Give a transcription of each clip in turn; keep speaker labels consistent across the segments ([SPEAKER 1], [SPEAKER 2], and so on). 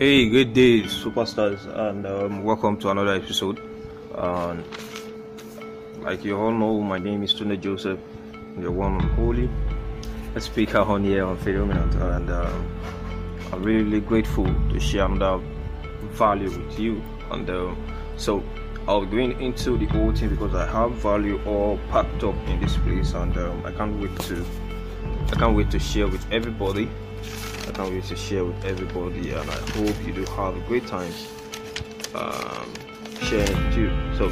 [SPEAKER 1] Hey, good day, superstars, and um, welcome to another episode. Um, like you all know, my name is Tuna Joseph, the one and holy speaker on here on Phenomenon, and um, I'm really really grateful to share that value with you. And um, so, I'll be going into the whole thing because I have value all packed up in this place, and um, I can't wait to I can't wait to share with everybody I can't wait to share with everybody, and I hope you do have a great time um, sharing it too. So,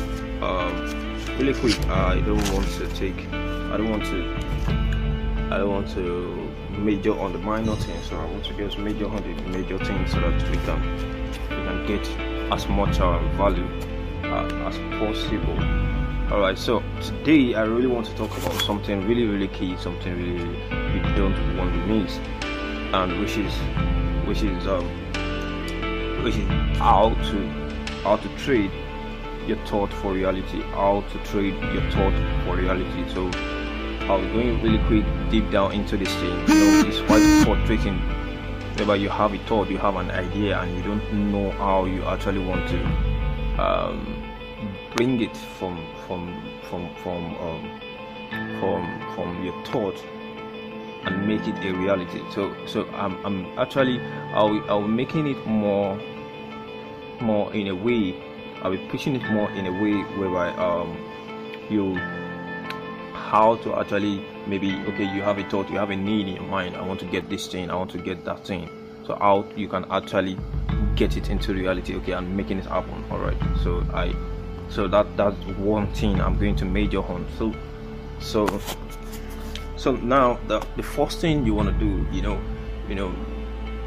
[SPEAKER 1] um, really quick, I don't want to take, I don't want to, I don't want to major on the minor things. So I want to just major on the major things so that we can, we can get as much uh, value uh, as possible. All right. So today I really want to talk about something really, really key, something really, really you don't want to miss and which is which is um which is how to how to trade your thought for reality how to trade your thought for reality. So i'll be going really quick deep down into this thing. You know it's quite frustrating whenever you have a thought you have an idea and you don't know how you actually want to um, bring it from from from from um, from from your thought and make it a reality. So so I'm, I'm actually I'll I'll making it more more in a way I'll be pushing it more in a way whereby um you how to actually maybe okay you have a thought you have a need in your mind I want to get this thing I want to get that thing. So how you can actually get it into reality okay I'm making it happen all right so I so that that's one thing I'm going to major on. So so so now the, the first thing you want to do you know you know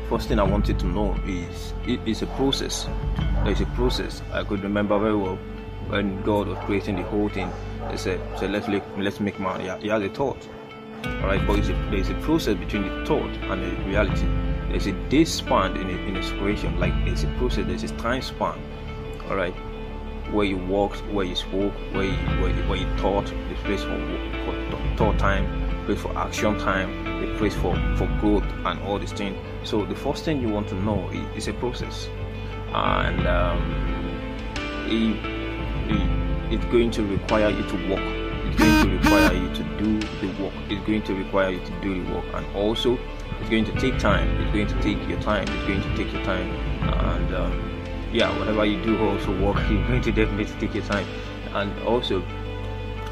[SPEAKER 1] first thing i wanted to know is it is a process. There's a process. I could remember very well when god was creating the whole thing. They said so let's make let's make man. Yeah he has a thought. All right but a, there's a process between the thought and the reality. There's a day span in in a situation. Like there's a process there's a time span. All right where you walked where you spoke where you, where you, where thought the place for, for thought time pray for action time, they pray for, for growth and all these things. So the first thing you want to know is, is a process. And um, it, it, it's going to require you to work. It's going to require you to do the work. It's going to require you to do the work. And also, it's going to take time. It's going to take your time. It's going to take your time. And um, yeah, whatever you do also work, it's going to definitely take your time. And also,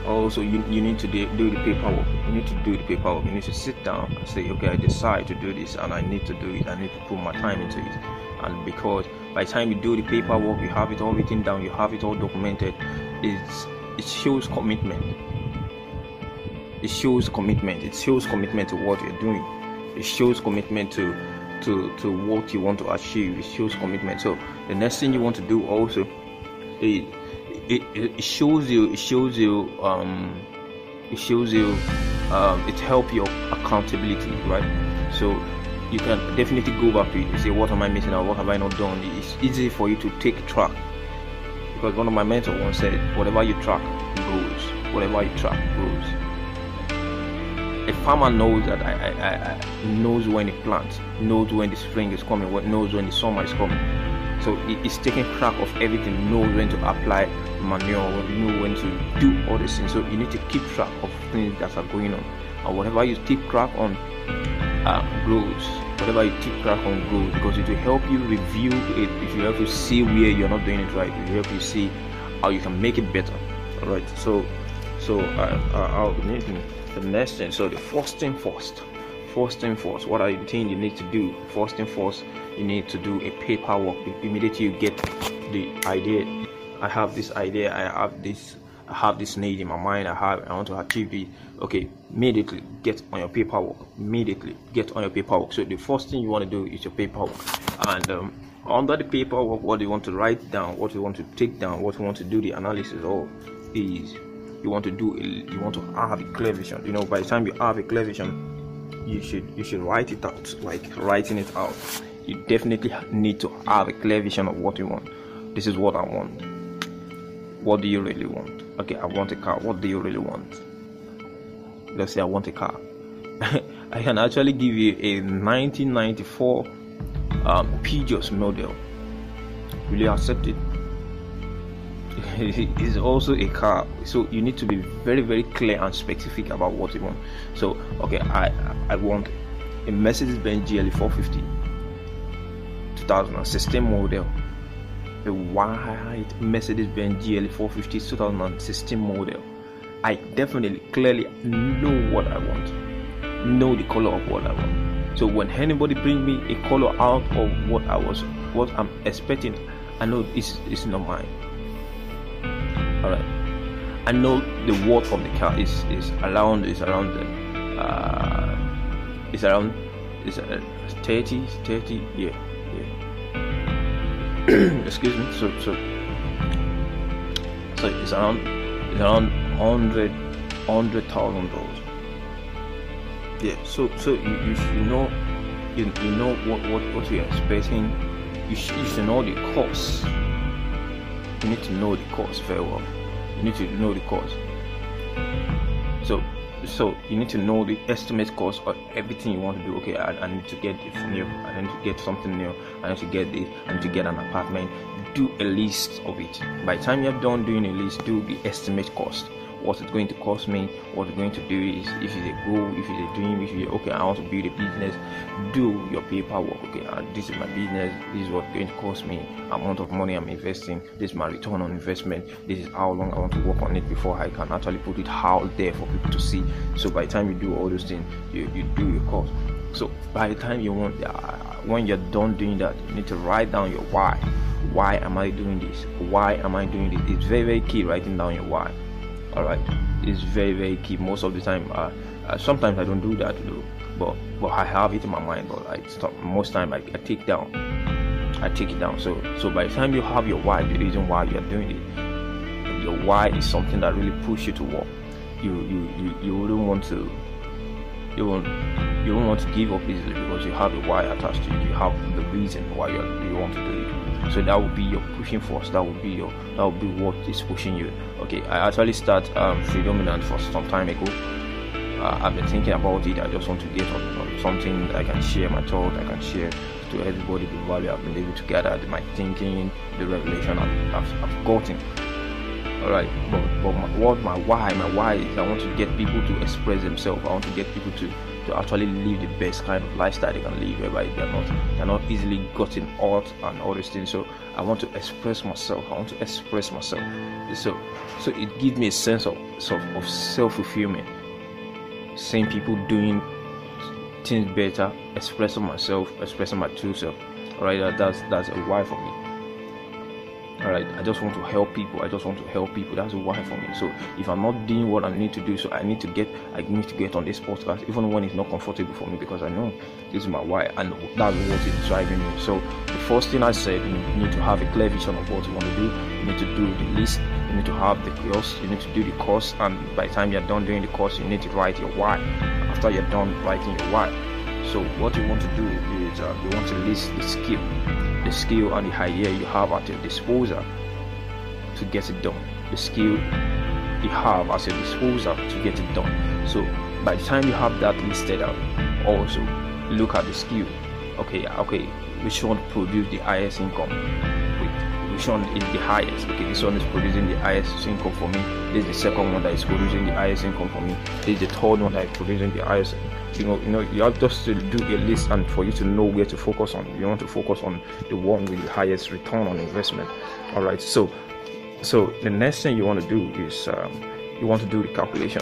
[SPEAKER 1] Oh, also you, you need to do, do the paperwork. You need to do the paperwork. You need to sit down and say okay i decide to do this and i need to do it. I need to put my time into it. And because by the time you do the paperwork you have it all written down you have it all documented it's it shows commitment. It shows commitment. It shows commitment to what you're doing. It shows commitment to to to what you want to achieve. It shows commitment. So the next thing you want to do also is it, it shows you it shows you um it shows you um it help your accountability right? So you can definitely go back to it. And say what am i missing out? What have i not done? It's easy for you to take track. Because one of my mentors once said whatever you track grows. Whatever you track grows. A farmer knows that I, I, I knows when he plants knows when the spring is coming knows when the summer is coming so it's taking track of everything, know when to apply manure, you know when to do all these things. So you need to keep track of things that are going on. And whatever you keep track on uh, grows. Whatever you keep track on grows because it will help you review it. It will help you see where you're not doing it right. It will help you see how you can make it better. Alright, so so uh, uh, need the next thing. So the first thing first first thing first what i think you need to do? First thing first you need to do a paperwork immediately you get the idea i have this idea i have this i have this need in my mind i have i want to achieve it. Okay immediately get on your paperwork immediately get on your paperwork so the first thing you want to do is your paperwork and um, under the paperwork what you want to write down? What you want to take down? What you want to do? The analysis of is you want to do you want to have a clear vision. You know by the time you have a clear vision you should you should write it out like writing it out. You definitely need to have a clear vision of what you want. This is what i want. What do you really want? Okay i want a car. What do you really want? Let's say i want a car. I can actually give you a 1994 um, Peugeot model. Will you accept it? It's also a car, so you need to be very, very clear and specific about what you want. So, okay, I I want a Mercedes-Benz GLE 450 2016 model a white Mercedes-Benz GLE 450 2016 model. I definitely clearly know what I want, know the color of what I want. So when anybody bring me a color out of what I was, what I'm expecting, I know it's it's not mine. All right, I know the worth of the car is is around is around the, uh, it's around it's uh, 30 30 yeah yeah. Excuse me so so so it's around it's around hundred hundred thousand dollars. Yeah so so you, you should know you, you know what, what what you're expecting. You should, you should know the cost you need to know the cost very well. You need to know the cost so so you need to know the estimate cost of everything you want to do. Okay I, I, need to get this new. I need to get something new. I need to get this. I need to get an apartment. Do a list of it. By the time you're done doing a list do the estimate cost what it's going to cost me what it's going to do is if it's a goal if it's a dream if you okay i want to build a business do your paperwork okay uh, this is my business this is what's going to cost me amount of money i'm investing this is my return on investment this is how long i want to work on it before i can actually put it out there for people to see. So by the time you do all those things you, you do your cost so by the time you want uh, when you're done doing that you need to write down your why. Why am i doing this? Why am i doing this? It's very very key writing down your why all right? It's very very key. Most of the time uh, uh, sometimes i don't do that though. But but i have it in my mind but i stop most time I, I take down. I take it down. So so by the time you have your why the reason why you're doing it your why is something that really push you to work. You you you, you wouldn't want to you won't you won't want to give up easily because you have a why attached to it. You have the reason why you you want to do it so that will be your pushing force that will be your that will be what is pushing you. Okay i actually start um Freedominant for some time ago. Uh, i've been thinking about it. I just want to get on, on, something i can share my thought i can share to everybody the value i've been able to gather my thinking the revelation i've, I've, I've gotten. All right but, but my, what my why my why is i want to get people to express themselves. I want to get people to to actually live the best kind of lifestyle they can live whereby they're not they're not easily gotten out and all these things. So i want to express myself i want to express myself. So so it gives me a sense of of, of self-fulfillment. Seeing people doing things better expressing myself expressing my true self. Right that, that's that's a why for me all right i just want to help people i just want to help people that's why for me. So if i'm not doing what i need to do so i need to get i need to get on this podcast even when it's not comfortable for me because i know this is my why and that's what is driving me. So the first thing i said you need to have a clear vision of what you want to do. You need to do the list you need to have the course you need to do the course and by the time you're done doing the course you need to write your why. After you're done writing your why so what you want to do is uh, you want to list the skill the skill and the idea you have at your disposal to get it done. The skill you have at your disposal to get it done. So by the time you have that listed out, also look at the skill. Okay, okay, which one produce the highest income? Wait, which one is the highest? Okay, this one is producing the highest income for me. This is the second one that is producing the highest income for me. This is the third one that is producing the highest you know, you know, you have just to do a list and for you to know where to focus on. You want to focus on the one with the highest return on investment. All right. So, so the next thing you want to do is um, you want to do the calculation.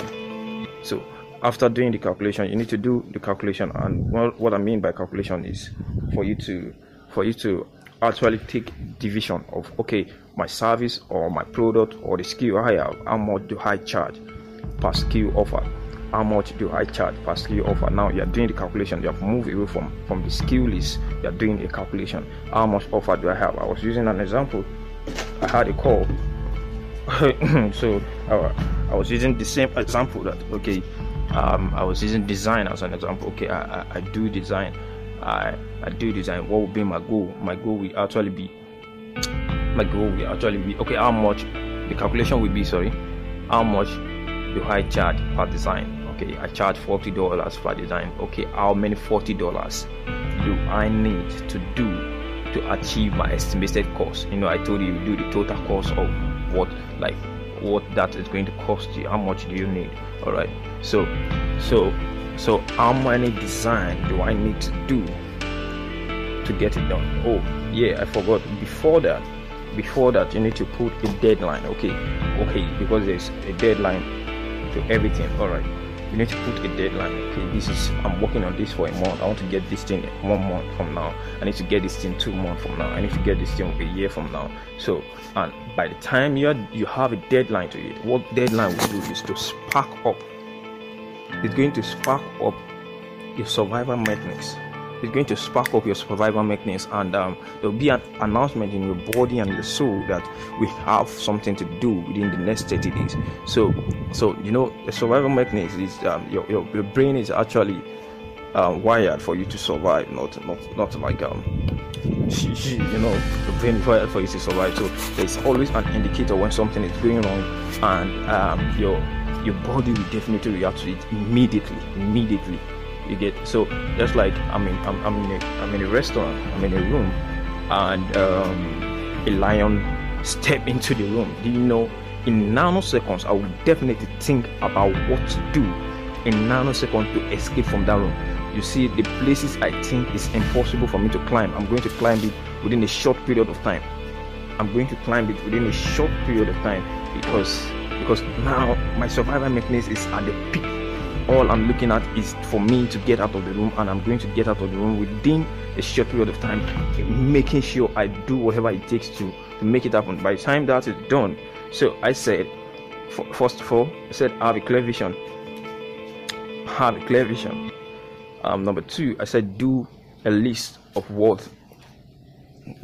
[SPEAKER 1] So after doing the calculation, you need to do the calculation. And what, what I mean by calculation is for you to for you to actually take division of okay my service or my product or the skill I have. How much do I charge per skill offer? How much do I charge per skill offer? Now you're doing the calculation, you have moved away from, from the skill list, you're doing a calculation. How much offer do I have? I was using an example. I had a call. so uh, I was using the same example that okay, um, I was using design as an example. Okay, I, I, I do design. I, I do design. What would be my goal? My goal will actually be my goal will actually be okay, how much the calculation will be sorry, how much do I charge per design? Okay, I charge forty dollars per design. Okay, how many forty dollars do I need to do to achieve my estimated cost? You know, I told you you do the total cost of what like what that is going to cost you. How much do you need? All right. So, so, so how many design do I need to do to get it done? Oh, yeah, I forgot. Before that, before that, you need to put a deadline. Okay, okay, because there's a deadline to everything. All right you need to put a deadline okay this is i'm working on this for a month. I want to get this thing one month from now. I need to get this thing two months from now. I need to get this thing a year from now. So and by the time you you have a deadline to it what deadline will do is to spark up? It's going to spark up your survival mechanics it's going to spark up your survival mechanism and um, there'll be an announcement in your body and your soul that we have something to do within the next 30 days. So so you know the survival mechanism is um, your, your, your brain is actually uh, wired for you to survive not not not like um you know the brain is wired for you to survive. So there's always an indicator when something is going wrong and um, your your body will definitely react to it immediately immediately you get so just like I mean I'm, I'm in a I'm in a restaurant I'm in a room and um, a lion step into the room. Do you know in nanoseconds I will definitely think about what to do in nanoseconds to escape from that room. You see the places I think is impossible for me to climb. I'm going to climb it within a short period of time. I'm going to climb it within a short period of time because because now my survival mechanism is at the peak all I'm looking at is for me to get out of the room, and I'm going to get out of the room within a short period of time, making sure I do whatever it takes to, to make it happen. By the time that is done, so I said, first of all, I said, I have a clear vision. Have a clear vision. Um, number two, I said, do a list of what,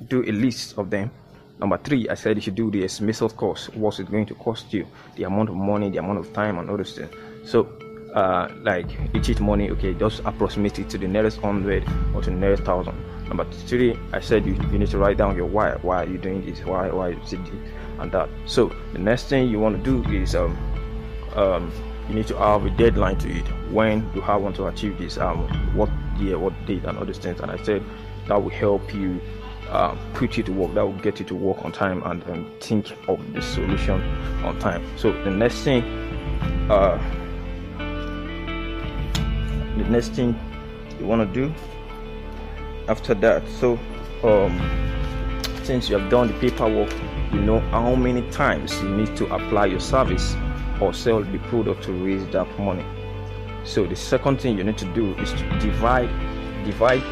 [SPEAKER 1] do a list of them. Number three, I said you should do the estimated cost. What's it going to cost you? The amount of money, the amount of time, and all those things. So uh, like you cheat money, okay, just approximate it to the nearest hundred or to the nearest thousand. Number three, I said you, you need to write down your why. Why are you doing this? Why why it this and that? So the next thing you want to do is um um you need to have a deadline to it when you have want to achieve this um what year what date and all these things and i said that will help you uh, put you to work that will get you to work on time and um, think of the solution on time so the next thing uh the next thing you want to do after that so um since you have done the paperwork you know how many times you need to apply your service or sell the product to raise that money. So the second thing you need to do is to divide divide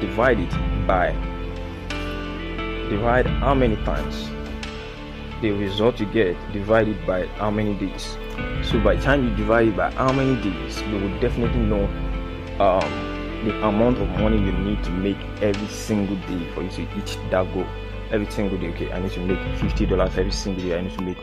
[SPEAKER 1] divide it by divide how many times. The result you get divided by how many days so by the time you divide by how many days you will definitely know um, the amount of money you need to make every single day for you to reach that goal. Every single day okay i need to make 50 dollars every single day i need to make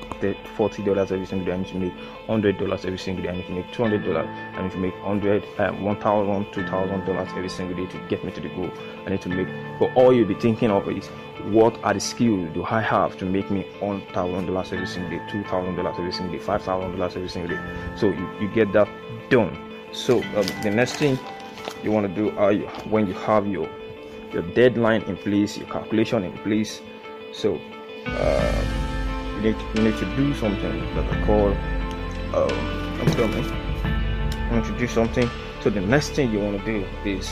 [SPEAKER 1] 40 dollars every single day i need to make 100 dollars every single day i need to make 200 dollars i need to make 100 um, 1000 2000 dollars every single day to get me to the goal. I need to make but all you'll be thinking of is what are the skills do i have to make me 1000 dollars every single day 2000 dollars every single day 5000 dollars every single day so you, you get that done so um, the next thing you want to do are you, when you have your your deadline in place, your calculation in place. So uh, you need you need to do something that I call um, I'm coming. You want to do something. So the next thing you want to do is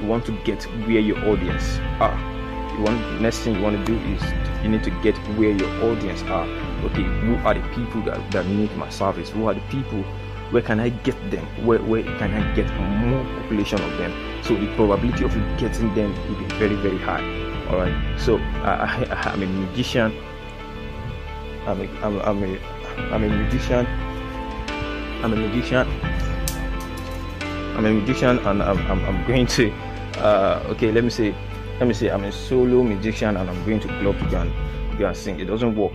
[SPEAKER 1] you want to get where your audience are. Want next thing you want to do is you need to get where your audience are. Okay, who are the people that, that need my service? Who are the people where can I get them? Where, where can I get more population of them? So the probability of you getting them will be very, very high. All right. So I, I, am a magician. I'm a, I'm, I'm a, I'm a magician. I'm a magician. I'm a magician, and I'm, I'm, I'm going to. Uh, okay, let me say, let me say, I'm a solo magician, and I'm going to club to go and, go and sing. It doesn't work.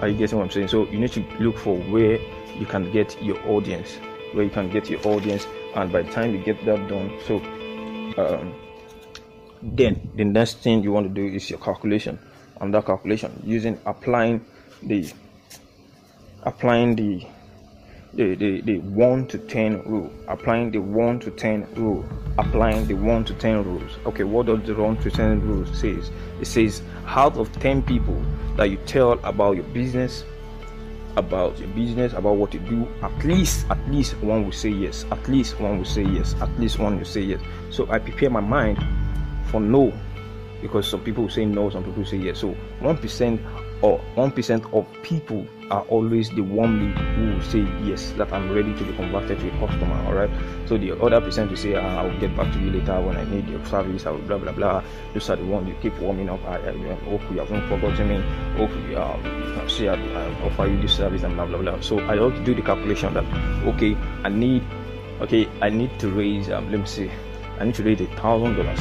[SPEAKER 1] Are you getting what I'm saying? So you need to look for where you can get your audience where you can get your audience and by the time you get that done so um, then the next thing you want to do is your calculation and that calculation using applying the applying the the, the, the 1 to 10 rule. Applying the 1 to 10 rule. Applying the 1 to 10 rules. Okay what does the 1 to 10 rule says? It says out of 10 people that you tell about your business about your business about what you do at least at least one will say yes. At least one will say yes. At least one will say yes. So i prepare my mind for no because some people say no some people say yes. So 1% or 1% of people are always the warmly who say yes that I'm ready to be converted to a customer. All right. So the other percent will say ah, I'll get back to you later when I need your service. I will blah blah blah. Those are the ones you keep warming up. I, I, hope you haven't forgotten me. Hope you um, see I, I offer you this service and blah blah blah. So I to do the calculation that okay I need okay I need to raise um, let me see I need to raise a thousand dollars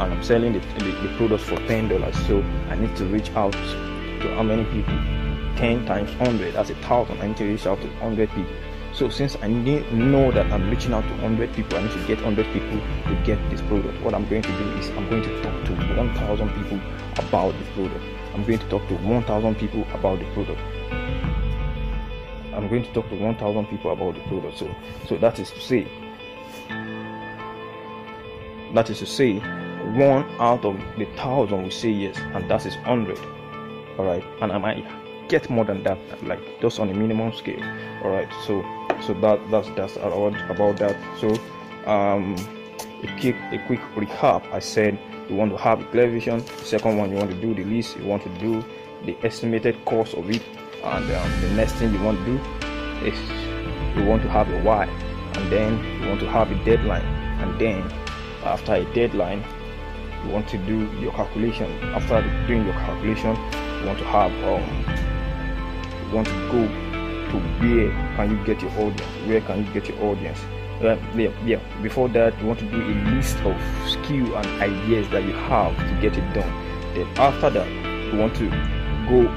[SPEAKER 1] and I'm selling the, the, the products for ten dollars. So I need to reach out to how many people 10 times 100 that's a thousand. I need to reach out to 100 people. So since i need, know that i'm reaching out to 100 people i need to get 100 people to get this product. What i'm going to do is i'm going to talk to 1000 people about the product. I'm going to talk to 1000 people about the product. I'm going to talk to 1000 people about the product. So so that is to say that is to say one out of the thousand will say yes and that is 100 all right? And i? might get more than that like just on a minimum scale all right so so that that's that's about about that. So um a quick a quick recap. I said you want to have a clear vision. Second one you want to do the list. You want to do the estimated cost of it. And um, the next thing you want to do is you want to have a why. And then you want to have a deadline. And then after a deadline you want to do your calculation. After doing your calculation you want to have um want to go to where can you get your audience? Where can you get your audience? Uh, yeah, yeah before that you want to do a list of skill and ideas that you have to get it done. Then after that you want to go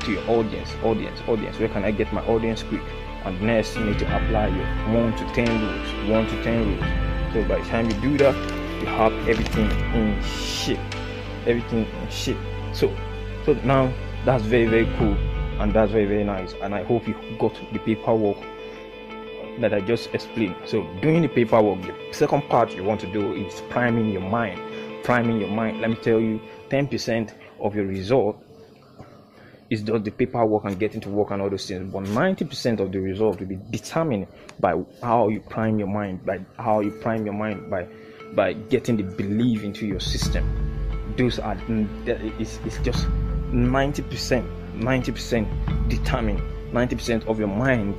[SPEAKER 1] to your audience audience audience. Where can i get my audience quick? And next you need to apply your 1 to 10 rules 1 to 10 rules. So by the time you do that you have everything in shape everything in shape. So so now that's very very cool and that's very very nice. And i hope you got the paperwork that i just explained. So doing the paperwork the second part you want to do is priming your mind. Priming your mind. Let me tell you 10% of your result is just the paperwork and getting to work and all those things. But 90% of the result will be determined by how you prime your mind by how you prime your mind by by getting the belief into your system. Those are mm, it's, it's just 90% 90% determine 90% of your mind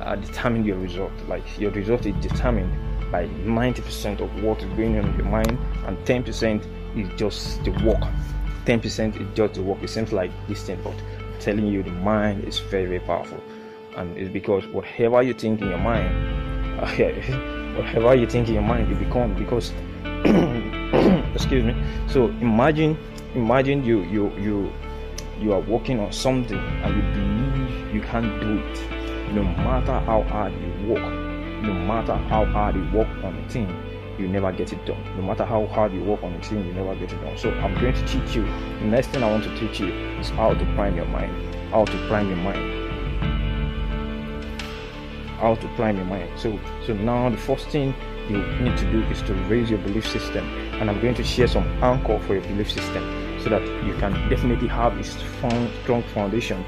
[SPEAKER 1] uh, determine your result. Like your result is determined by 90% of what is going on in your mind and 10% is just the work. 10% is just the work. It seems like distant but I'm telling you the mind is very very powerful. And it's because whatever you think in your mind whatever you think in your mind you become because excuse me. So imagine imagine you you you you are working on something and you believe you can't do it, no matter how hard you work, no matter how hard you work on a thing, you never get it done. No matter how hard you work on a thing, you never get it done. So I'm going to teach you. The next thing I want to teach you is how to prime your mind. How to prime your mind. How to prime your mind. So so now the first thing you need to do is to raise your belief system. And I'm going to share some anchor for your belief system so that you can definitely have a strong, foundation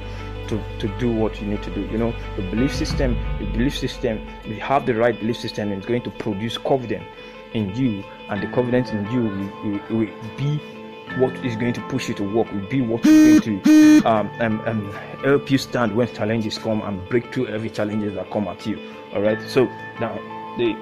[SPEAKER 1] to, to do what you need to do. You know, the belief system, the belief system, you have the right belief system, it's going to produce confidence in you, and the confidence in you will, will, will be what is going to push you to work, will be what is going to um, um, um, help you stand when challenges come and break through every challenges that come at you. All right. So now the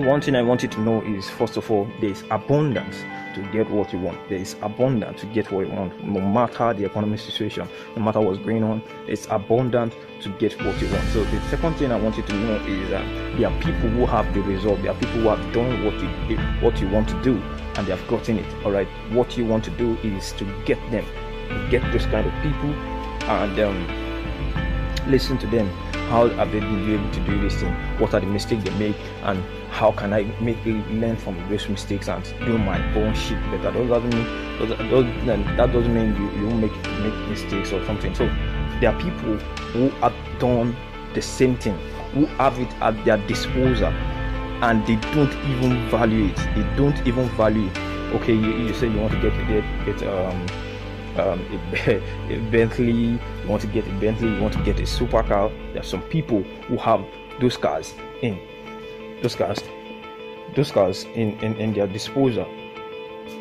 [SPEAKER 1] one thing I want you to know is first of all, there is abundance to get what you want. There is abundance to get what you want, no matter the economic situation, no matter what's going on. It's abundant to get what you want. So the second thing I want you to know is that there are people who have the result. There are people who have done what you what you want to do, and they have gotten it. All right. What you want to do is to get them, get those kind of people, and um, listen to them how have they been able to do this thing what are the mistakes they make and how can i make learn from those mistakes and do my own shit better that doesn't mean that doesn't mean you, you won't make make mistakes or something so there are people who have done the same thing, who have it at their disposal, and they don't even value it. They don't even value it. Okay, you, you say you want to get get, get um um, a, a, Bentley, you want to get a Bentley, you want to get a supercar. There are some people who have those cars in those cars, those cars in, in, in their disposal.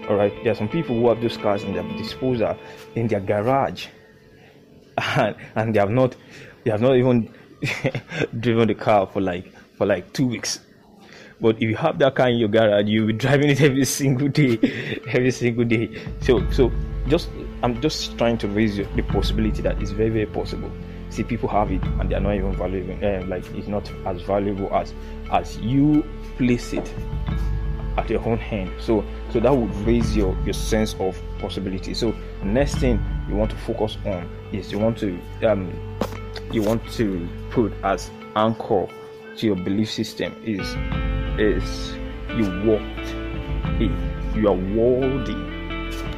[SPEAKER 1] All right, there are some people who have those cars in their disposal in their garage, and, and they have not they have not even driven the car for like for like two weeks. But if you have that car in your garage, you'll be driving it every single day, every single day. So so just I'm just trying to raise the possibility that it's very very possible. See, people have it and they are not even valuable. Uh, like it's not as valuable as as you place it at your own hand. So so that would raise your your sense of possibility. So next thing you want to focus on is you want to um you want to put as anchor to your belief system is is you walked in, you are worthy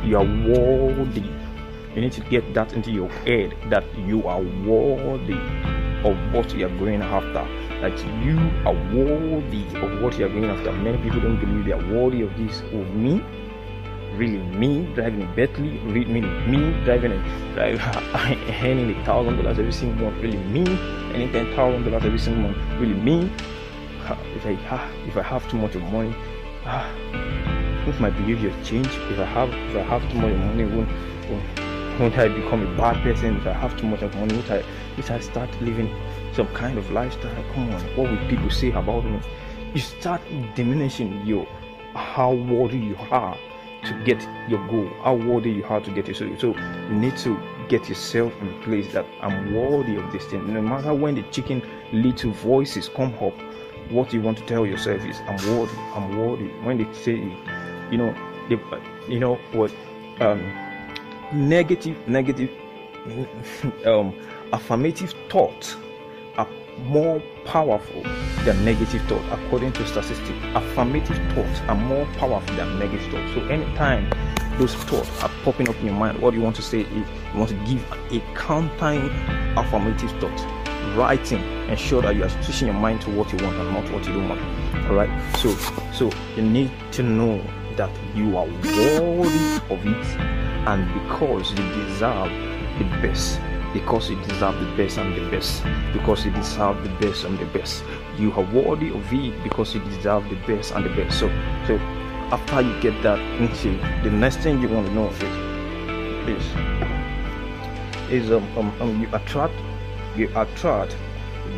[SPEAKER 1] you are worthy you need to get that into your head that you are worthy of what you are going after. That you are worthy of what you are going after. Many people don't believe they are worthy of this of me. Really me driving a Bentley, really me, me driving a drive, earning a thousand dollars every single month, really me earning ten thousand dollars every single month, really me. If I if I have too much of money, won't my behavior change? If I have if I have too much money, won't, won't won't I become a bad person? If I have too much of money, won't I won't I start living some kind of lifestyle? Come on, what will people say about me? You start diminishing your how worthy you are to get your goal, how worthy you are to get it. So, you need to get yourself in place that I'm worthy of this thing. No matter when the chicken little voices come up, what you want to tell yourself is I'm worthy, I'm worthy. When they say, you know, they, you know what, um, negative, negative, um, affirmative thoughts are more powerful than negative thoughts according to statistics. Affirmative thoughts are more powerful than negative thoughts. So anytime those thoughts are popping up in your mind what you want to say is you want to give a countering affirmative thought. Writing ensure that you are switching your mind to what you want and not what you don't want. All right? So so you need to know that you are worthy of it and because you deserve the best because you deserve the best and the best because you deserve the best and the best you are worthy of it because you deserve the best and the best. So so after you get that into the next thing you want to know is is is um, um, um you attract you attract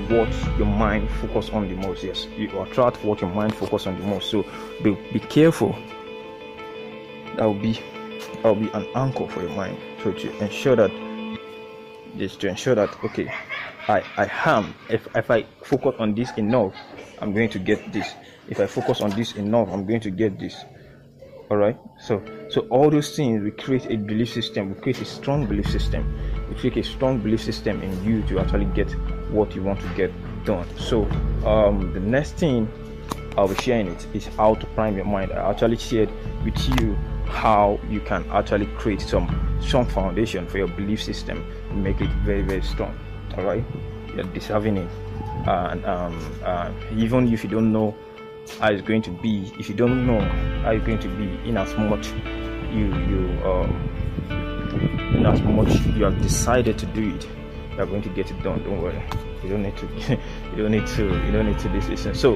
[SPEAKER 1] what your mind focus on the most yes. You attract what your mind focus on the most. So be, be careful. That will be will be an anchor for your mind so to ensure that is to ensure that okay i i am if if i focus on this enough i'm going to get this. If i focus on this enough i'm going to get this. All right? So so all those things we create a belief system. We create a strong belief system. We create a strong belief system in you to actually get what you want to get done. So um the next thing i'll be sharing it is how to prime your mind. I actually shared with you how you can actually create some strong foundation for your belief system and make it very very strong all right? You're deserving it. And um, uh, even if you don't know how it's going to be if you don't know how it's going to be in as much you you um, in as much you have decided to do it you are going to get it done. Don't worry. You don't need to you don't need to you don't need to listen so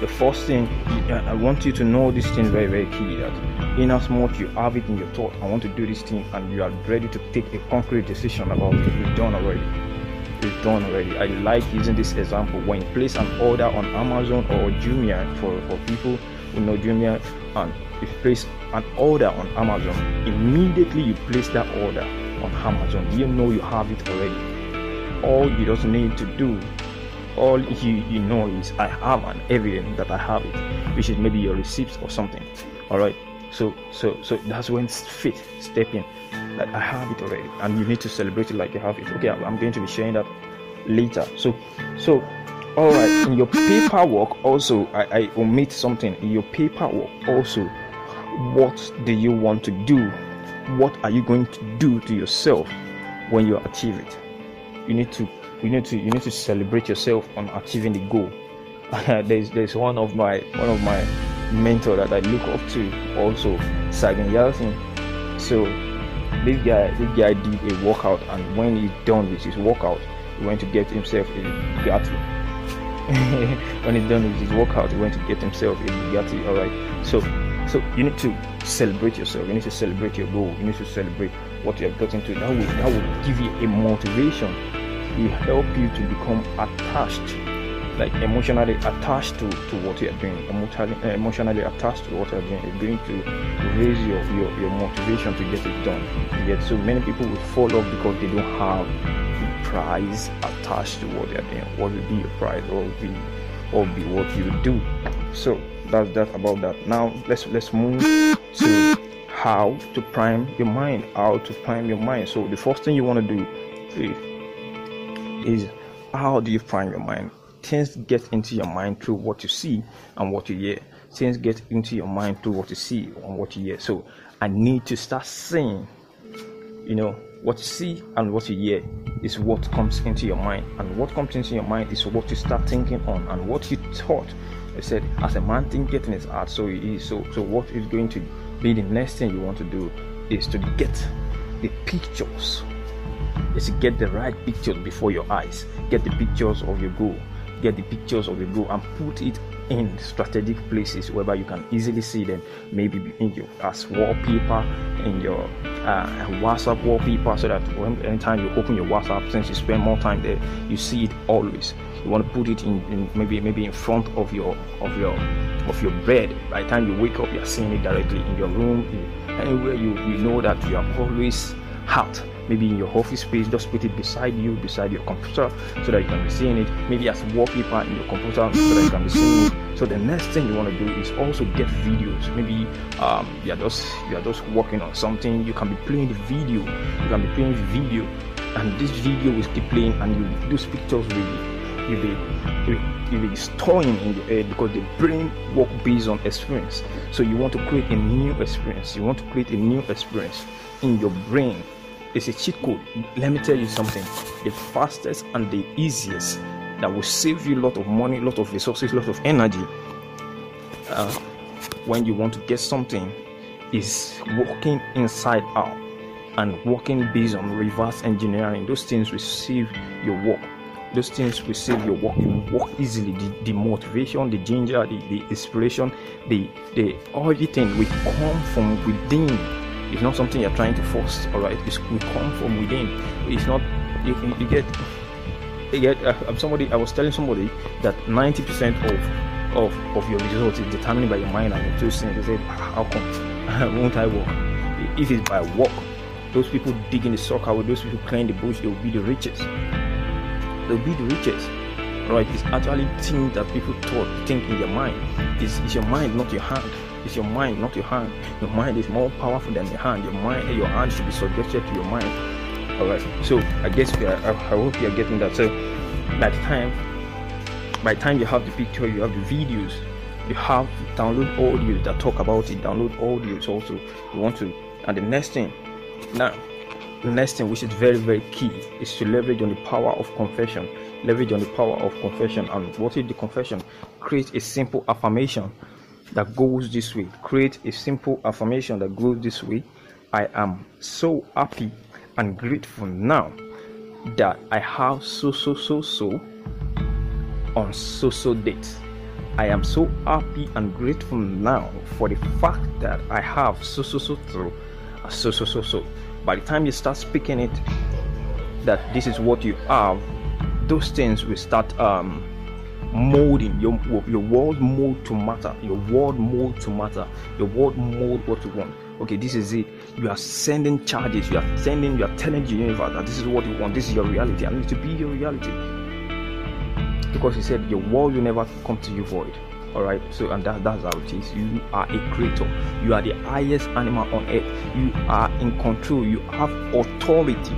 [SPEAKER 1] the first thing I want you to know this thing very very key that in as much you have it in your thought I want to do this thing and you are ready to take a concrete decision about it you've done already. You've done already. I like using this example. When you place an order on Amazon or Jumia for, for people who know Jumia and you place an order on Amazon immediately you place that order on Amazon. You know you have it already. All you just need to do all you, you know is I have an evidence that I have it, which is maybe your receipts or something. All right. So so so that's when faith step in. Like I have it already, and you need to celebrate it like you have it. Okay, I'm going to be sharing that later. So so all right. In your paperwork, also I, I omit something. In your paperwork, also, what do you want to do? What are you going to do to yourself when you achieve it? You need to you need to you need to celebrate yourself on achieving the goal. there's there's one of my one of my mentor that I look up to also Sagan Yeltsin. So this guy this guy did a workout and when he's done with his workout he went to get himself a Bugatti. when he's done with his workout he went to get himself a Bugatti. Alright. So so you need to celebrate yourself, you need to celebrate your goal, you need to celebrate what you have gotten to. That will that will give you a motivation. It help you to become attached like emotionally attached to, to what you're doing, emotionally, uh, emotionally attached to what you're doing, it's going to raise your, your, your motivation to get it done. Yet so many people will fall off because they don't have the prize attached to what they're doing. What will be your prize? Will be will be what you do? So that's that about that. Now let's let's move to how to prime your mind. How to prime your mind. So the first thing you want to do is, is how do you prime your mind? things get into your mind through what you see and what you hear. Things get into your mind through what you see and what you hear. So I need to start seeing, you know, what you see and what you hear is what comes into your mind, and what comes into your mind is what you start thinking on, and what you thought. I said, as a man thinketh in his heart, so he is. So, so what is going to be the next thing you want to do is to get the pictures is to get the right pictures before your eyes. Get the pictures of your goal. Get the pictures of your goal and put it in strategic places whereby you can easily see them maybe in your as wallpaper in your uh, whatsapp wallpaper so that when anytime you open your whatsapp since you spend more time there you see it always. You want to put it in, in maybe maybe in front of your of your of your bed. By the time you wake up you're seeing it directly in your room anywhere you you know that you are always hot maybe in your office space just put it beside you beside your computer so that you can be seeing it. Maybe as wallpaper in your computer so that you can be seeing it. So the next thing you want to do is also get videos. Maybe um, you are just you are just working on something you can be playing the video you can be playing video and this video will keep playing and you those pictures will will be will be storing in your head because the brain work based on experience. So you want to create a new experience. You want to create a new experience in your brain it's a cheat code. Let me tell you something. The fastest and the easiest that will save you a lot of money, a lot of resources, a lot of energy uh, when you want to get something is working inside out and working based on reverse engineering. Those things will save your work. Those things will save your work. You work easily. The, the motivation, the ginger, the, the inspiration, the the everything will come from within it's not something you're trying to force, all right? It's, we come from within. It's not, you, you get, you get, uh, somebody, I was telling somebody that 90% of, of, of your results is determined by your mind and your two things. They said, how come? Won't I walk? If it's by walk, those people digging the sock those people clearing the bush, they will be the richest. They'll be the richest. Right? It's actually things that people thought, think in their mind. It's, it's your mind, not your hand. It's your mind, not your hand. Your mind is more powerful than your hand. Your mind, your hand should be subjected to your mind. All right. So I guess I, I hope you are getting that. So by the time, by the time you have the picture, you have the videos, you have download audios that talk about it. Download audios also. You want to, and the next thing, now the next thing which is very very key is to leverage on the power of confession leverage on the power of confession and what is the confession create a simple affirmation that goes this way. Create a simple affirmation that goes this way. I am so happy and grateful now that I have so so so so on so so date. I am so happy and grateful now for the fact that I have so so so so so so so so. By the time you start speaking it, that this is what you have, those things will start um molding your your world mold to matter your world mold to matter your world mold what you want. Okay this is it. You are sending charges you are sending you are telling the universe that this is what you want this is your reality. And it to be your reality. Because he said your world will never come to you void. All right? So and that, that's how it is. You are a creator. You are the highest animal on earth. You are in control. You have authority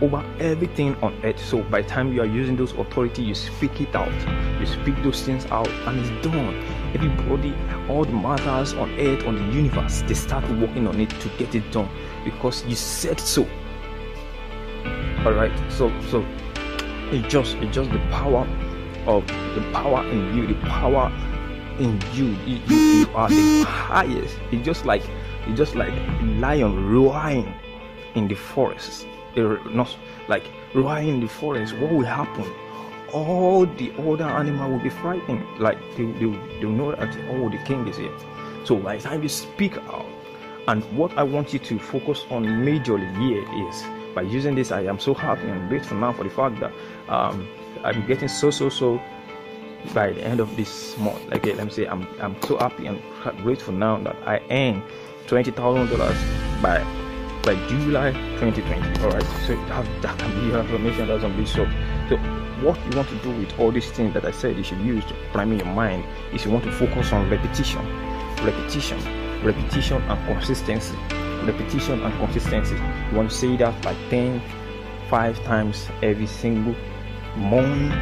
[SPEAKER 1] over everything on earth. So by time you are using those authority, you speak it out. You speak those things out, and it's done. Everybody, all the matters on earth, on the universe, they start working on it to get it done because you said so. All right. So so it's just it's just the power of the power in you the power in you you, you, you are the highest it's just like it's just like a lion roaring in the forest not like roaring in the forest. What will happen? All the other animal will be frightened. Like they, they, they know that oh the king is here. So by the time you speak out and what i want you to focus on majorly here is by using this i am so happy and grateful now for the fact that um, i'm getting so so so by the end of this month. Okay let me say i'm i'm so happy and grateful now that i earn twenty thousand dollars by by july 2020 all right so that, that can be your information that's on this so so what you want to do with all these things that i said you should use to prime your mind is you want to focus on repetition. Repetition. Repetition and consistency. Repetition and consistency. You want to say that like 10 5 times every single morning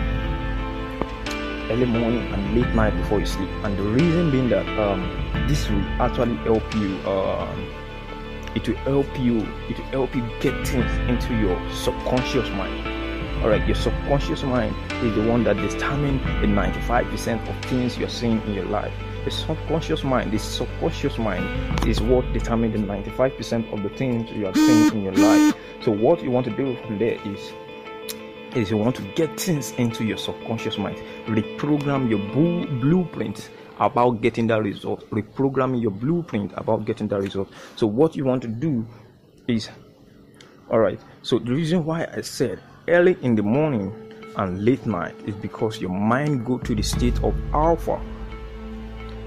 [SPEAKER 1] early morning and late night before you sleep. And the reason being that um, this will actually help you um, it will help you it will help you get things into your subconscious mind. All right your subconscious mind is the one that determines the 95% of things you're seeing in your life. The subconscious mind the subconscious mind is what determines the 95% of the things you are seeing in your life. So what you want to do from there is is you want to get things into your subconscious mind. Reprogram your blueprint about getting that result reprogramming your blueprint about getting that result. So what you want to do is all right so the reason why i said early in the morning and late night is because your mind go to the state of alpha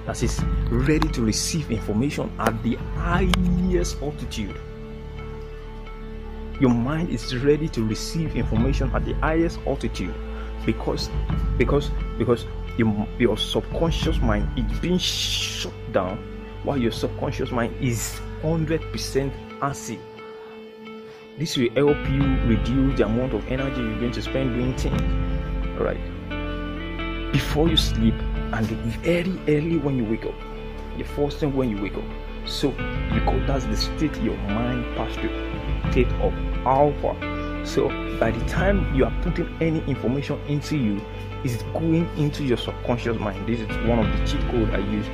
[SPEAKER 1] that is ready to receive information at the highest altitude. Your mind is ready to receive information at the highest altitude because because because your, your subconscious mind is being shut down while your subconscious mind is 100% active this will help you reduce the amount of energy you're going to spend doing things. All right before you sleep and very early when you wake up the first thing when you wake up. So because that's the state your mind passed through. State of alpha. So by the time you are putting any information into you, it's going into your subconscious mind. This is one of the cheat code I use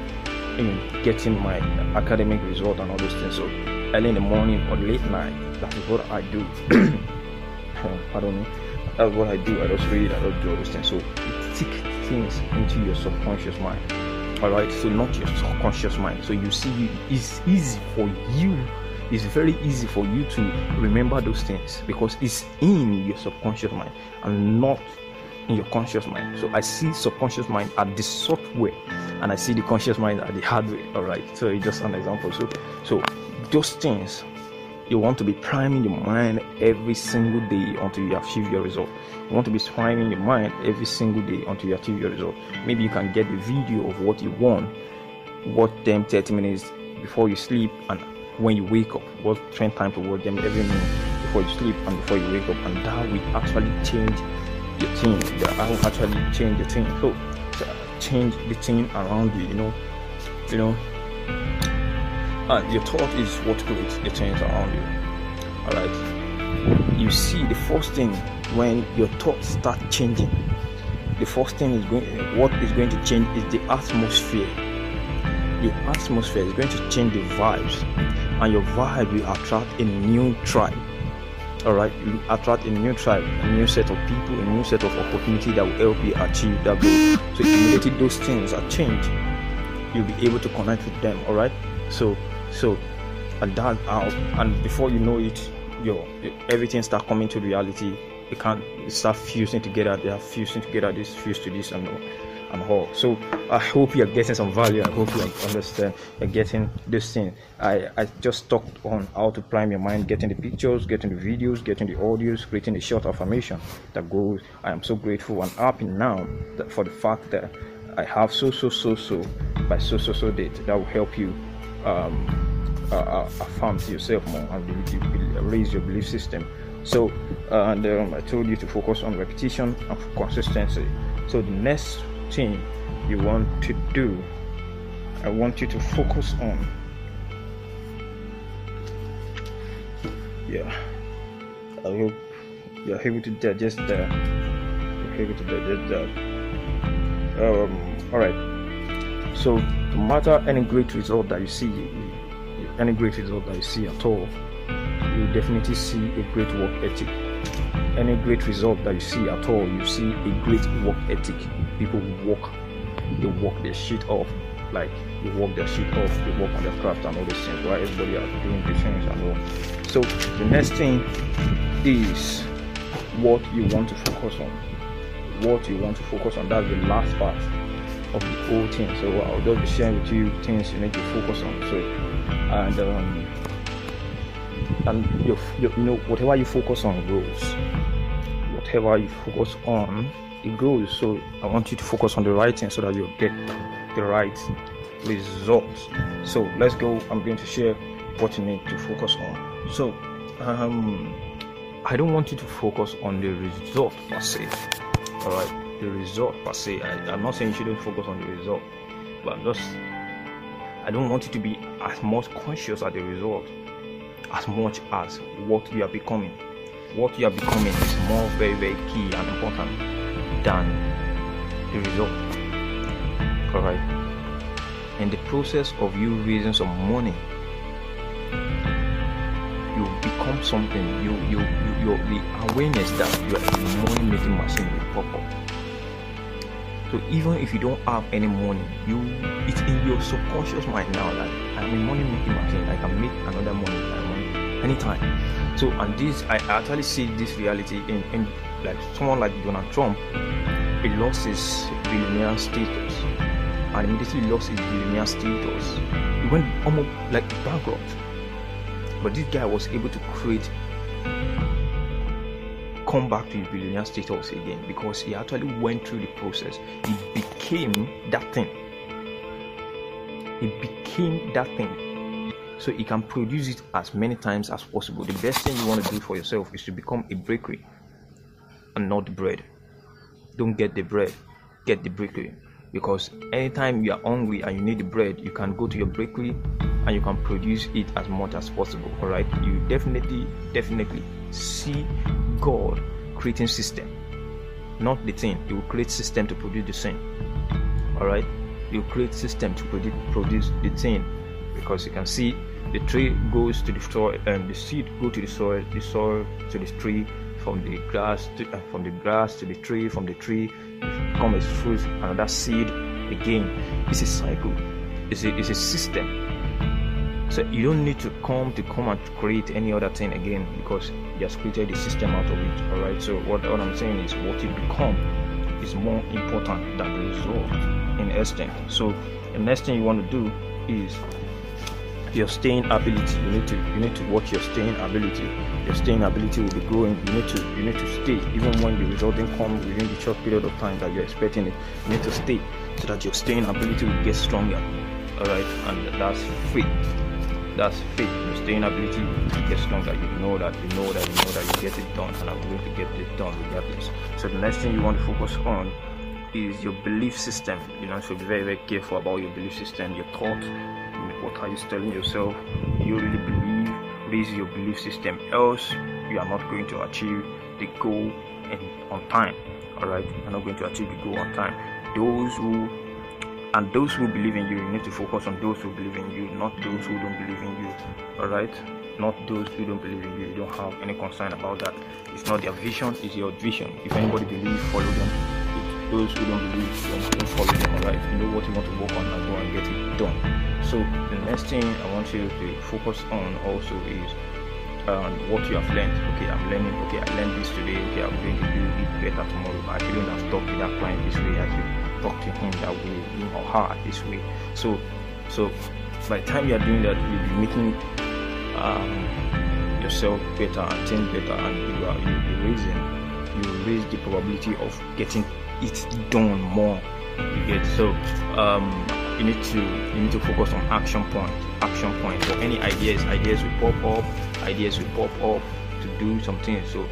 [SPEAKER 1] in getting my academic result and all those things. So early in the morning or late night, that is what I do. Pardon me. That's what I do. I just read, I do all those things. So stick things into your subconscious mind. Alright, so not your subconscious mind. So you see it's easy for you it's very easy for you to remember those things because it's in your subconscious mind and not in your conscious mind. So I see subconscious mind at the software and I see the conscious mind at the hardware. All right. So it's just an example. So so those things you want to be priming your mind every single day until you achieve your result. You want to be priming your mind every single day until you achieve your result. Maybe you can get the video of what you want, watch them 30 minutes before you sleep and when you wake up. What spend time to watch them every morning before you sleep and before you wake up, and that will actually change your team. That will actually change your team. So change the team around you. You know, you know. And your thought is what creates the change around you. All right. You see, the first thing when your thoughts start changing, the first thing is going. What is going to change is the atmosphere the atmosphere is going to change the vibes and your vibe will attract a new tribe. All right you attract a new tribe a new set of people a new set of opportunity that will help you achieve that goal. So immediately those things are changed you'll be able to connect with them all right? So so and that out and before you know it your everything start coming to reality. You can't start fusing together. They are fusing together this fuse to this and and all. So I hope you're getting some value. I hope you understand you're getting this thing. I, I just talked on how to prime your mind, getting the pictures, getting the videos, getting the audios, creating the short affirmation that goes. I am so grateful and happy now for the fact that I have so so so so by so so so date that will help you um, uh, affirm to yourself more and raise your belief system. So, uh, and um, I told you to focus on repetition and consistency. So the next thing you want to do, I want you to focus on. Yeah, I hope you're able to digest that. okay to digest that. Um, all right. So, no matter any great result that you see, any great result that you see at all, you definitely see a great work ethic. Any great result that you see at all, you see a great work ethic. People work, they work their shit off. Like they work their shit off, they work on their craft and all these things. Why everybody are doing these things and all. So the next thing is what you want to focus on. What you want to focus on. That's the last part of the whole thing. So I'll just be sharing with you things you need to focus on. So and um, and you know whatever you focus on grows. Whatever you focus on, it grows. So I want you to focus on the right thing so that you get the right results. So let's go. I'm going to share what you need to focus on. So um I don't want you to focus on the result per se. Alright, the result per se. I, I'm not saying you shouldn't focus on the result, but I'm just I don't want you to be as much conscious of the result as much as what you are becoming. What you are becoming is more very, very key and important than the result. Alright. In the process of you raising some money, you become something. You you you your the awareness that you are a money making machine will pop up. So even if you don't have any money, you it's in your subconscious mind now that I'm a money making machine. I can make another money, money anytime. So and this I actually see this reality in, in like someone like Donald Trump. He lost his billionaire status and immediately lost his billionaire status. He went almost like bankrupt. But this guy was able to create come back to his billionaire status again because he actually went through the process. He became that thing. He became that thing. So he can produce it as many times as possible. The best thing you want to do for yourself is to become a bakery and not the bread. Don't get the bread, get the bakery. Because anytime you are hungry and you need the bread, you can go to your bakery and you can produce it as much as possible. Alright, you definitely, definitely see God creating system, not the thing. He will create system to produce the thing. All right, you create system to produce produce the thing because you can see the tree goes to the soil and the seed go to the soil, the soil to the tree, from the grass to uh, from the grass to the tree, from the tree come comes fruit, another seed again. It's a cycle. It's a, it's a system so you don't need to come to come and create any other thing again because you has created a system out of it. Alright. So what, what I'm saying is what you become is more important than the result in extent. So the next thing you want to do is your staying ability. You need to you need to watch your staying ability. Your staying ability will be growing. You need to you need to stay even when the result didn't come within the short period of time that you're expecting it. You need to stay so that your staying ability will get stronger. Alright, and that's free that's faith, your staying ability to get stronger. You know that, you know that, you know that you get it done, and I'm going to get it done regardless. So the next thing you want to focus on is your belief system. You know, so be very, very careful about your belief system, your thought. What are you telling yourself? You really believe is your belief system, else you are not going to achieve the goal in, on time. Alright, you're not going to achieve the goal on time. Those who and those who believe in you you need to focus on those who believe in you not those who don't believe in you. All right not those who don't believe in you. You don't have any concern about that. It's not their vision it's your vision. If anybody believes follow them. Those who don't believe don't, don't follow them. All right you know what you want to work on and go and get it done so the next thing i want you to focus on also is um, what you have learned. Okay, I'm learning. Okay, I learned this today. Okay, I'm going to do it better tomorrow. I shouldn't have talked to that client this way. I should talk to him that way, or her this way. So, so by the time you are doing that, you'll be making um, yourself better and things better, and you are you be raising you raise the probability of getting it done more. You get so um, you need to you need to focus on action point action point. For any ideas ideas will pop up ideas will pop up to do something. So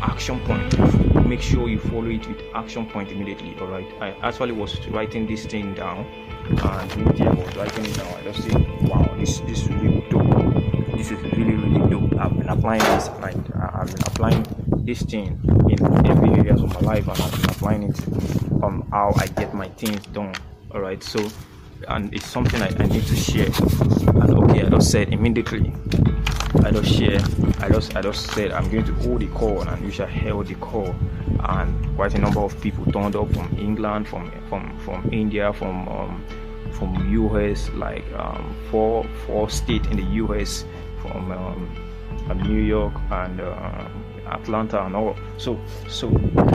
[SPEAKER 1] action point make sure you follow it with action point immediately all right i actually was writing this thing down and i was writing it down. I just say wow this this is really dope. This is really really dope. I've been applying this like i've been applying this thing in every areas of my life and I've been applying it on how I get my things done. All right, so and it's something I, I need to share. And okay, I just said immediately. I just share. I just I just said I'm going to hold the call, and we shall held the call. And quite a number of people turned up from England, from from from India, from um, from US, like um, four four states in the US, from um, New York and uh, Atlanta and all. So so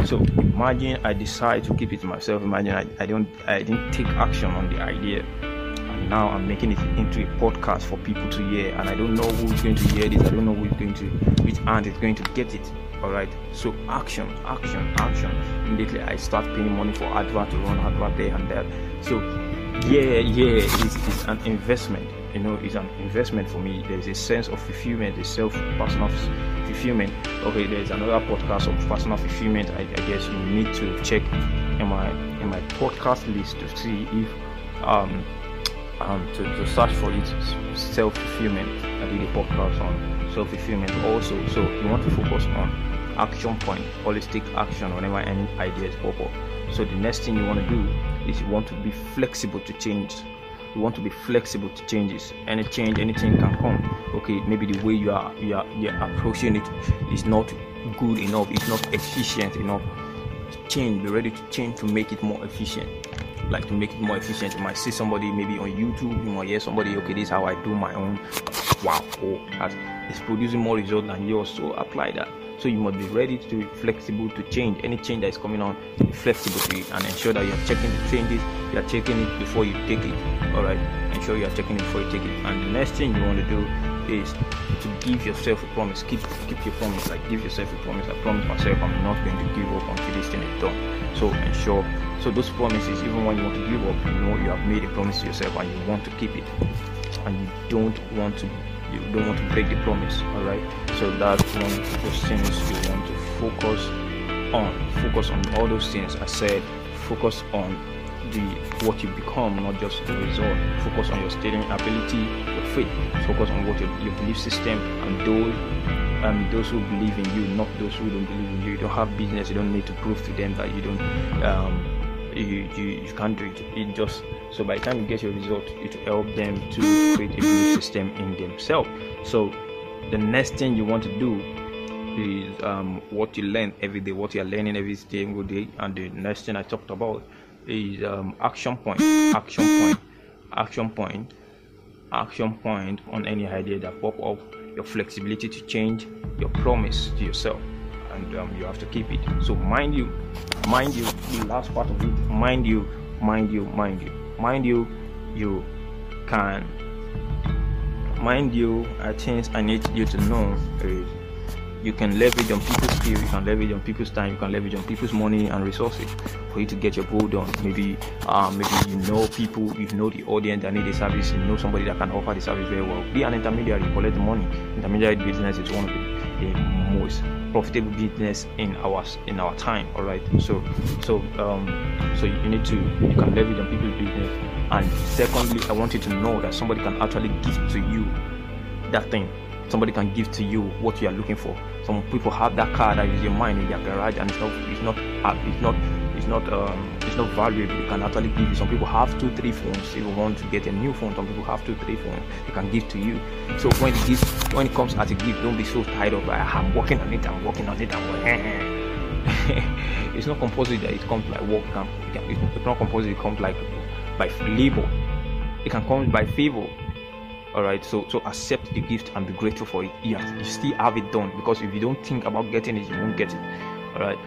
[SPEAKER 1] so imagine I decide to keep it myself. Imagine I, I don't I didn't take action on the idea. And now I'm making it into a podcast for people to hear and I don't know who's going to hear this. I don't know who's going to which aunt is going to get it. Alright. So action, action, action. Immediately I start paying money for advert to run advert there and there. So yeah, yeah, it's, it's an investment you know it's an investment for me. There's a sense of fulfillment a self personal fulfillment. Okay there's another podcast of personal fulfillment I, I, guess you need to check in my in my podcast list to see if um um to, to search for it. Self fulfillment I did a podcast on self fulfillment also. So you want to focus on action point holistic action whenever any ideas pop up. So the next thing you want to do is you want to be flexible to change you want to be flexible to changes. Any change anything can come. Okay maybe the way you are you are you're approaching it is not good enough. It's not efficient enough. Change be ready to change to make it more efficient. Like to make it more efficient. You might see somebody maybe on youtube. You might hear somebody okay this is how i do my own. Wow oh it's producing more result than yours. So apply that so you must be ready to be flexible to change any change that is coming on. Be flexible to it and ensure that you are checking the changes. You are checking it before you take it. All right. Ensure you are checking it before you take it. And the next thing you want to do is to give yourself a promise. Keep keep your promise. Like give yourself a promise. I promise myself I'm not going to give up until this thing is done. So ensure. So those promises, even when you want to give up, you know you have made a promise to yourself and you want to keep it, and you don't want to you don't want to break the promise all right so that's one of those things you want to focus on focus on all those things i said focus on the what you become not just the result. Focus on your stating ability your faith. Focus on what your, your belief system and those and those who believe in you not those who don't believe in you. You don't have business you don't need to prove to them that you don't um, you, you, you can't do it. It just so by the time you get your result, it will help them to create a belief system in themselves. So the next thing you want to do is um, what you learn every day, what you are learning every single day, and the next thing I talked about is um, action point, action point, action point, action point on any idea that pop up, your flexibility to change, your promise to yourself and um, you have to keep it. So mind you, mind you, the last part of it, mind you, mind you, mind you, mind you, you can, mind you, I think I need you to know is you can leverage on people's skill, you can leverage on people's time, you can leverage on people's money and resources for you to get your goal done. Maybe, um, maybe you know people, you know the audience that need the service, you know somebody that can offer the service very well. Be an intermediary, collect the money. Intermediary business is one of the, the most profitable business in our in our time all right so so um so you need to you can leverage on people's business. And secondly i want you to know that somebody can actually give to you that thing. Somebody can give to you what you are looking for. Some people have that car that is your mind in their garage and it's not it's not it's not it's not um it's not valuable. You can actually give. You some people have two three phones. If you want to get a new phone some people have two three phones they can give to you. So when it when it comes as a gift don't be so tired of i'm working on it i'm working on it i'm working it's not compulsory that it comes by work. Camp it's not compulsory it comes like by labor. It can come by favor. All right so so accept the gift and be grateful for it. Yes you still have it done. Because if you don't think about getting it you won't get it. All right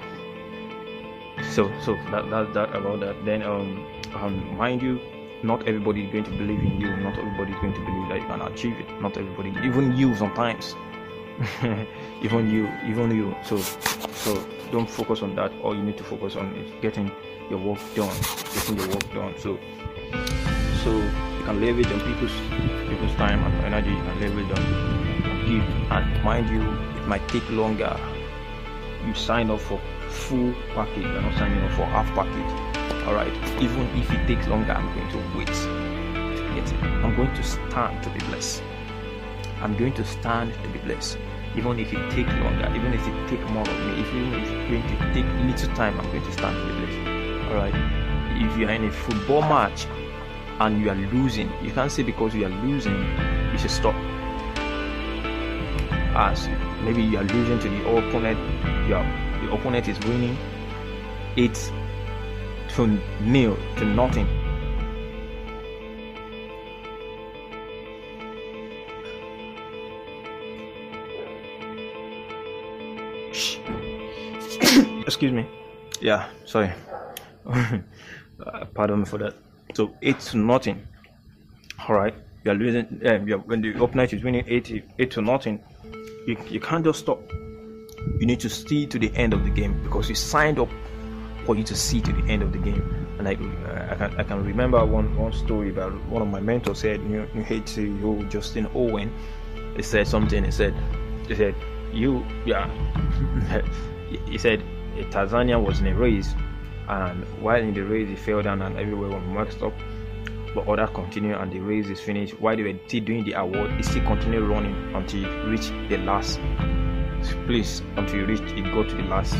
[SPEAKER 1] so so that, that that about that. Then um, um mind you not everybody is going to believe in you. Not everybody is going to believe that you can achieve it. Not everybody even you sometimes. Even you even you. So so don't focus on that. All you need to focus on is getting your work done. Getting your work done. So so you can leverage on people's people's time and energy. Can leverage on, give. And mind you it might take longer. You sign up for full package you're not signing up for half package all right even if it takes longer i'm going to wait get it i'm going to stand to be blessed i'm going to stand to be blessed even if it take longer, even if it take more of me, if even if it's going to take little time, I'm going to stand to be blessed All right. If you are in a football match and you are losing, you can't say because you are losing, you should stop. As maybe you are losing to the opponent, your the opponent is winning, it's to nil to nothing. Excuse me. Yeah, sorry. uh, pardon me for that. So eight to nothing. All right, you are losing. Um, you are, when the opponent is winning eight eight to nothing, you, you can't just stop. You need to see to the end of the game because you signed up for you to see to the end of the game. And I, uh, I can I can remember one one story about one of my mentors said New New CEO Justin Owen. He said something. He said he said you yeah. he said Tanzania was in a race, and while in the race he fell down and everywhere was messed up. But other continued and the race is finished. While they were still doing the award, he still continued running until he reached the last place. Until you reached, it got to the last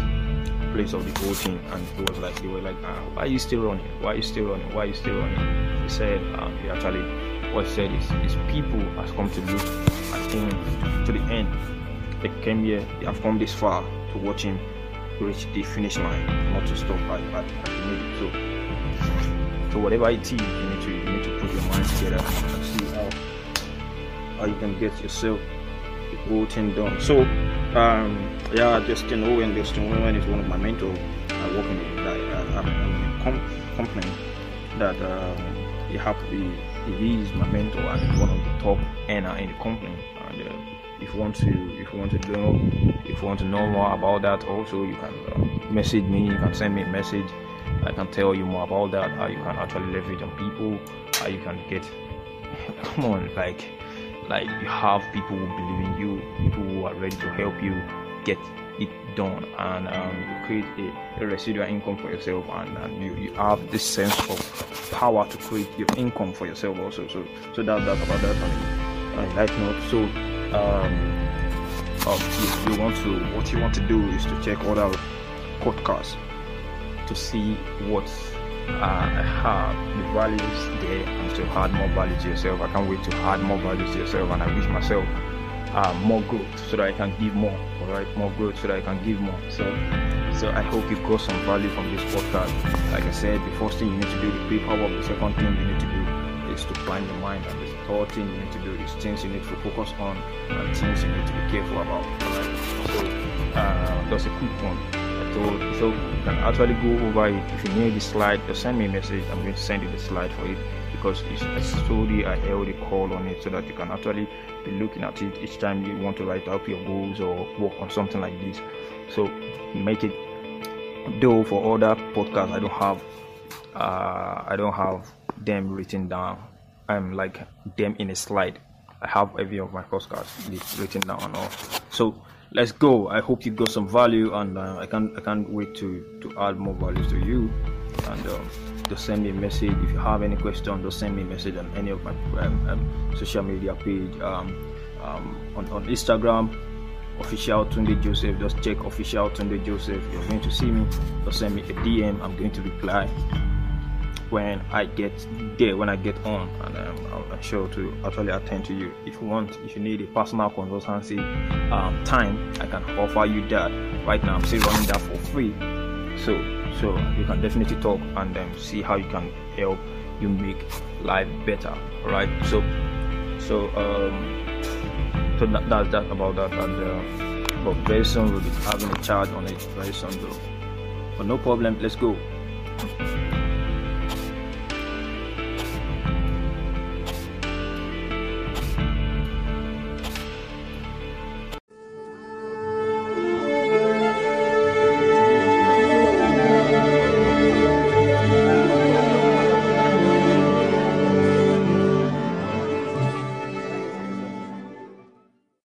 [SPEAKER 1] place of the whole thing, and he was like, they were like, ah, "Why are you still running? Why are you still running? Why are you still running?" He said, um, "He actually, what he said is, is people has come to look at him to the end. They came here, they have come this far to watch him reach the finish line, not to stop at, at, at the middle. So, so whatever it is, you need to you need to put your mind together and see how how you can get yourself whole thing done. So, um, yeah, Justin Owen, Justin Owen is one of my mentors. I work in a, uh, a com- company that um, he happy he is my mentor and one of the top earner in the company. And uh, if you want to if you want to know if you want to know more about that also you can uh, message me you can send me a message i can tell you more about that how you can actually leverage on people how you can get come on like like you have people who believe in you people who are ready to help you get it done and um, you create a, a, residual income for yourself and, and you, you have this sense of power to create your income for yourself also. So so that that's about that. On, a light note so um, um, if you want to what you want to do is to check other podcasts to see what I have the values there and to add more value to yourself. I can't wait to add more value to yourself and I wish myself uh, more growth so that I can give more. Alright, more growth so that I can give more. So so I hope you got some value from this podcast. Like I said, the first thing you need to do is paperwork. The second thing you need to do is to plan your mind and the third thing you need to do is things you need to focus on and things you need to be careful about. Right? So uh, that's a quick one. So, so you can actually go over it. If you need the slide, just send me a message. I'm going to send you the slide for it because it's, told you I held a call on it so that you can actually be looking at it each time you want to write up your goals or work on something like this. So make it. Though for other podcasts, I don't have uh, I don't have them written down I'm like them in a slide. I have every of my postcards written down and all. So let's go. I hope you got some value, and uh, I can't I can't wait to to add more values to you. And uh, just send me a message if you have any question. Just send me a message on any of my um, um, social media page um, um, on on Instagram. Official Tunde Joseph. Just check official Tunde Joseph. You're going to see me. Just send me a DM. I'm going to reply when I get there, when I get on, and um, I'm sure to actually attend to you. If you want, if you need a personal consultancy um, time, I can offer you that. Right now, I'm still running that for free, so so you can definitely talk and um, see how you can help you make life better. All right, so so um so that, that's that about that, and uh, but very soon we'll be having a charge on it very soon, though. But no problem, let's go.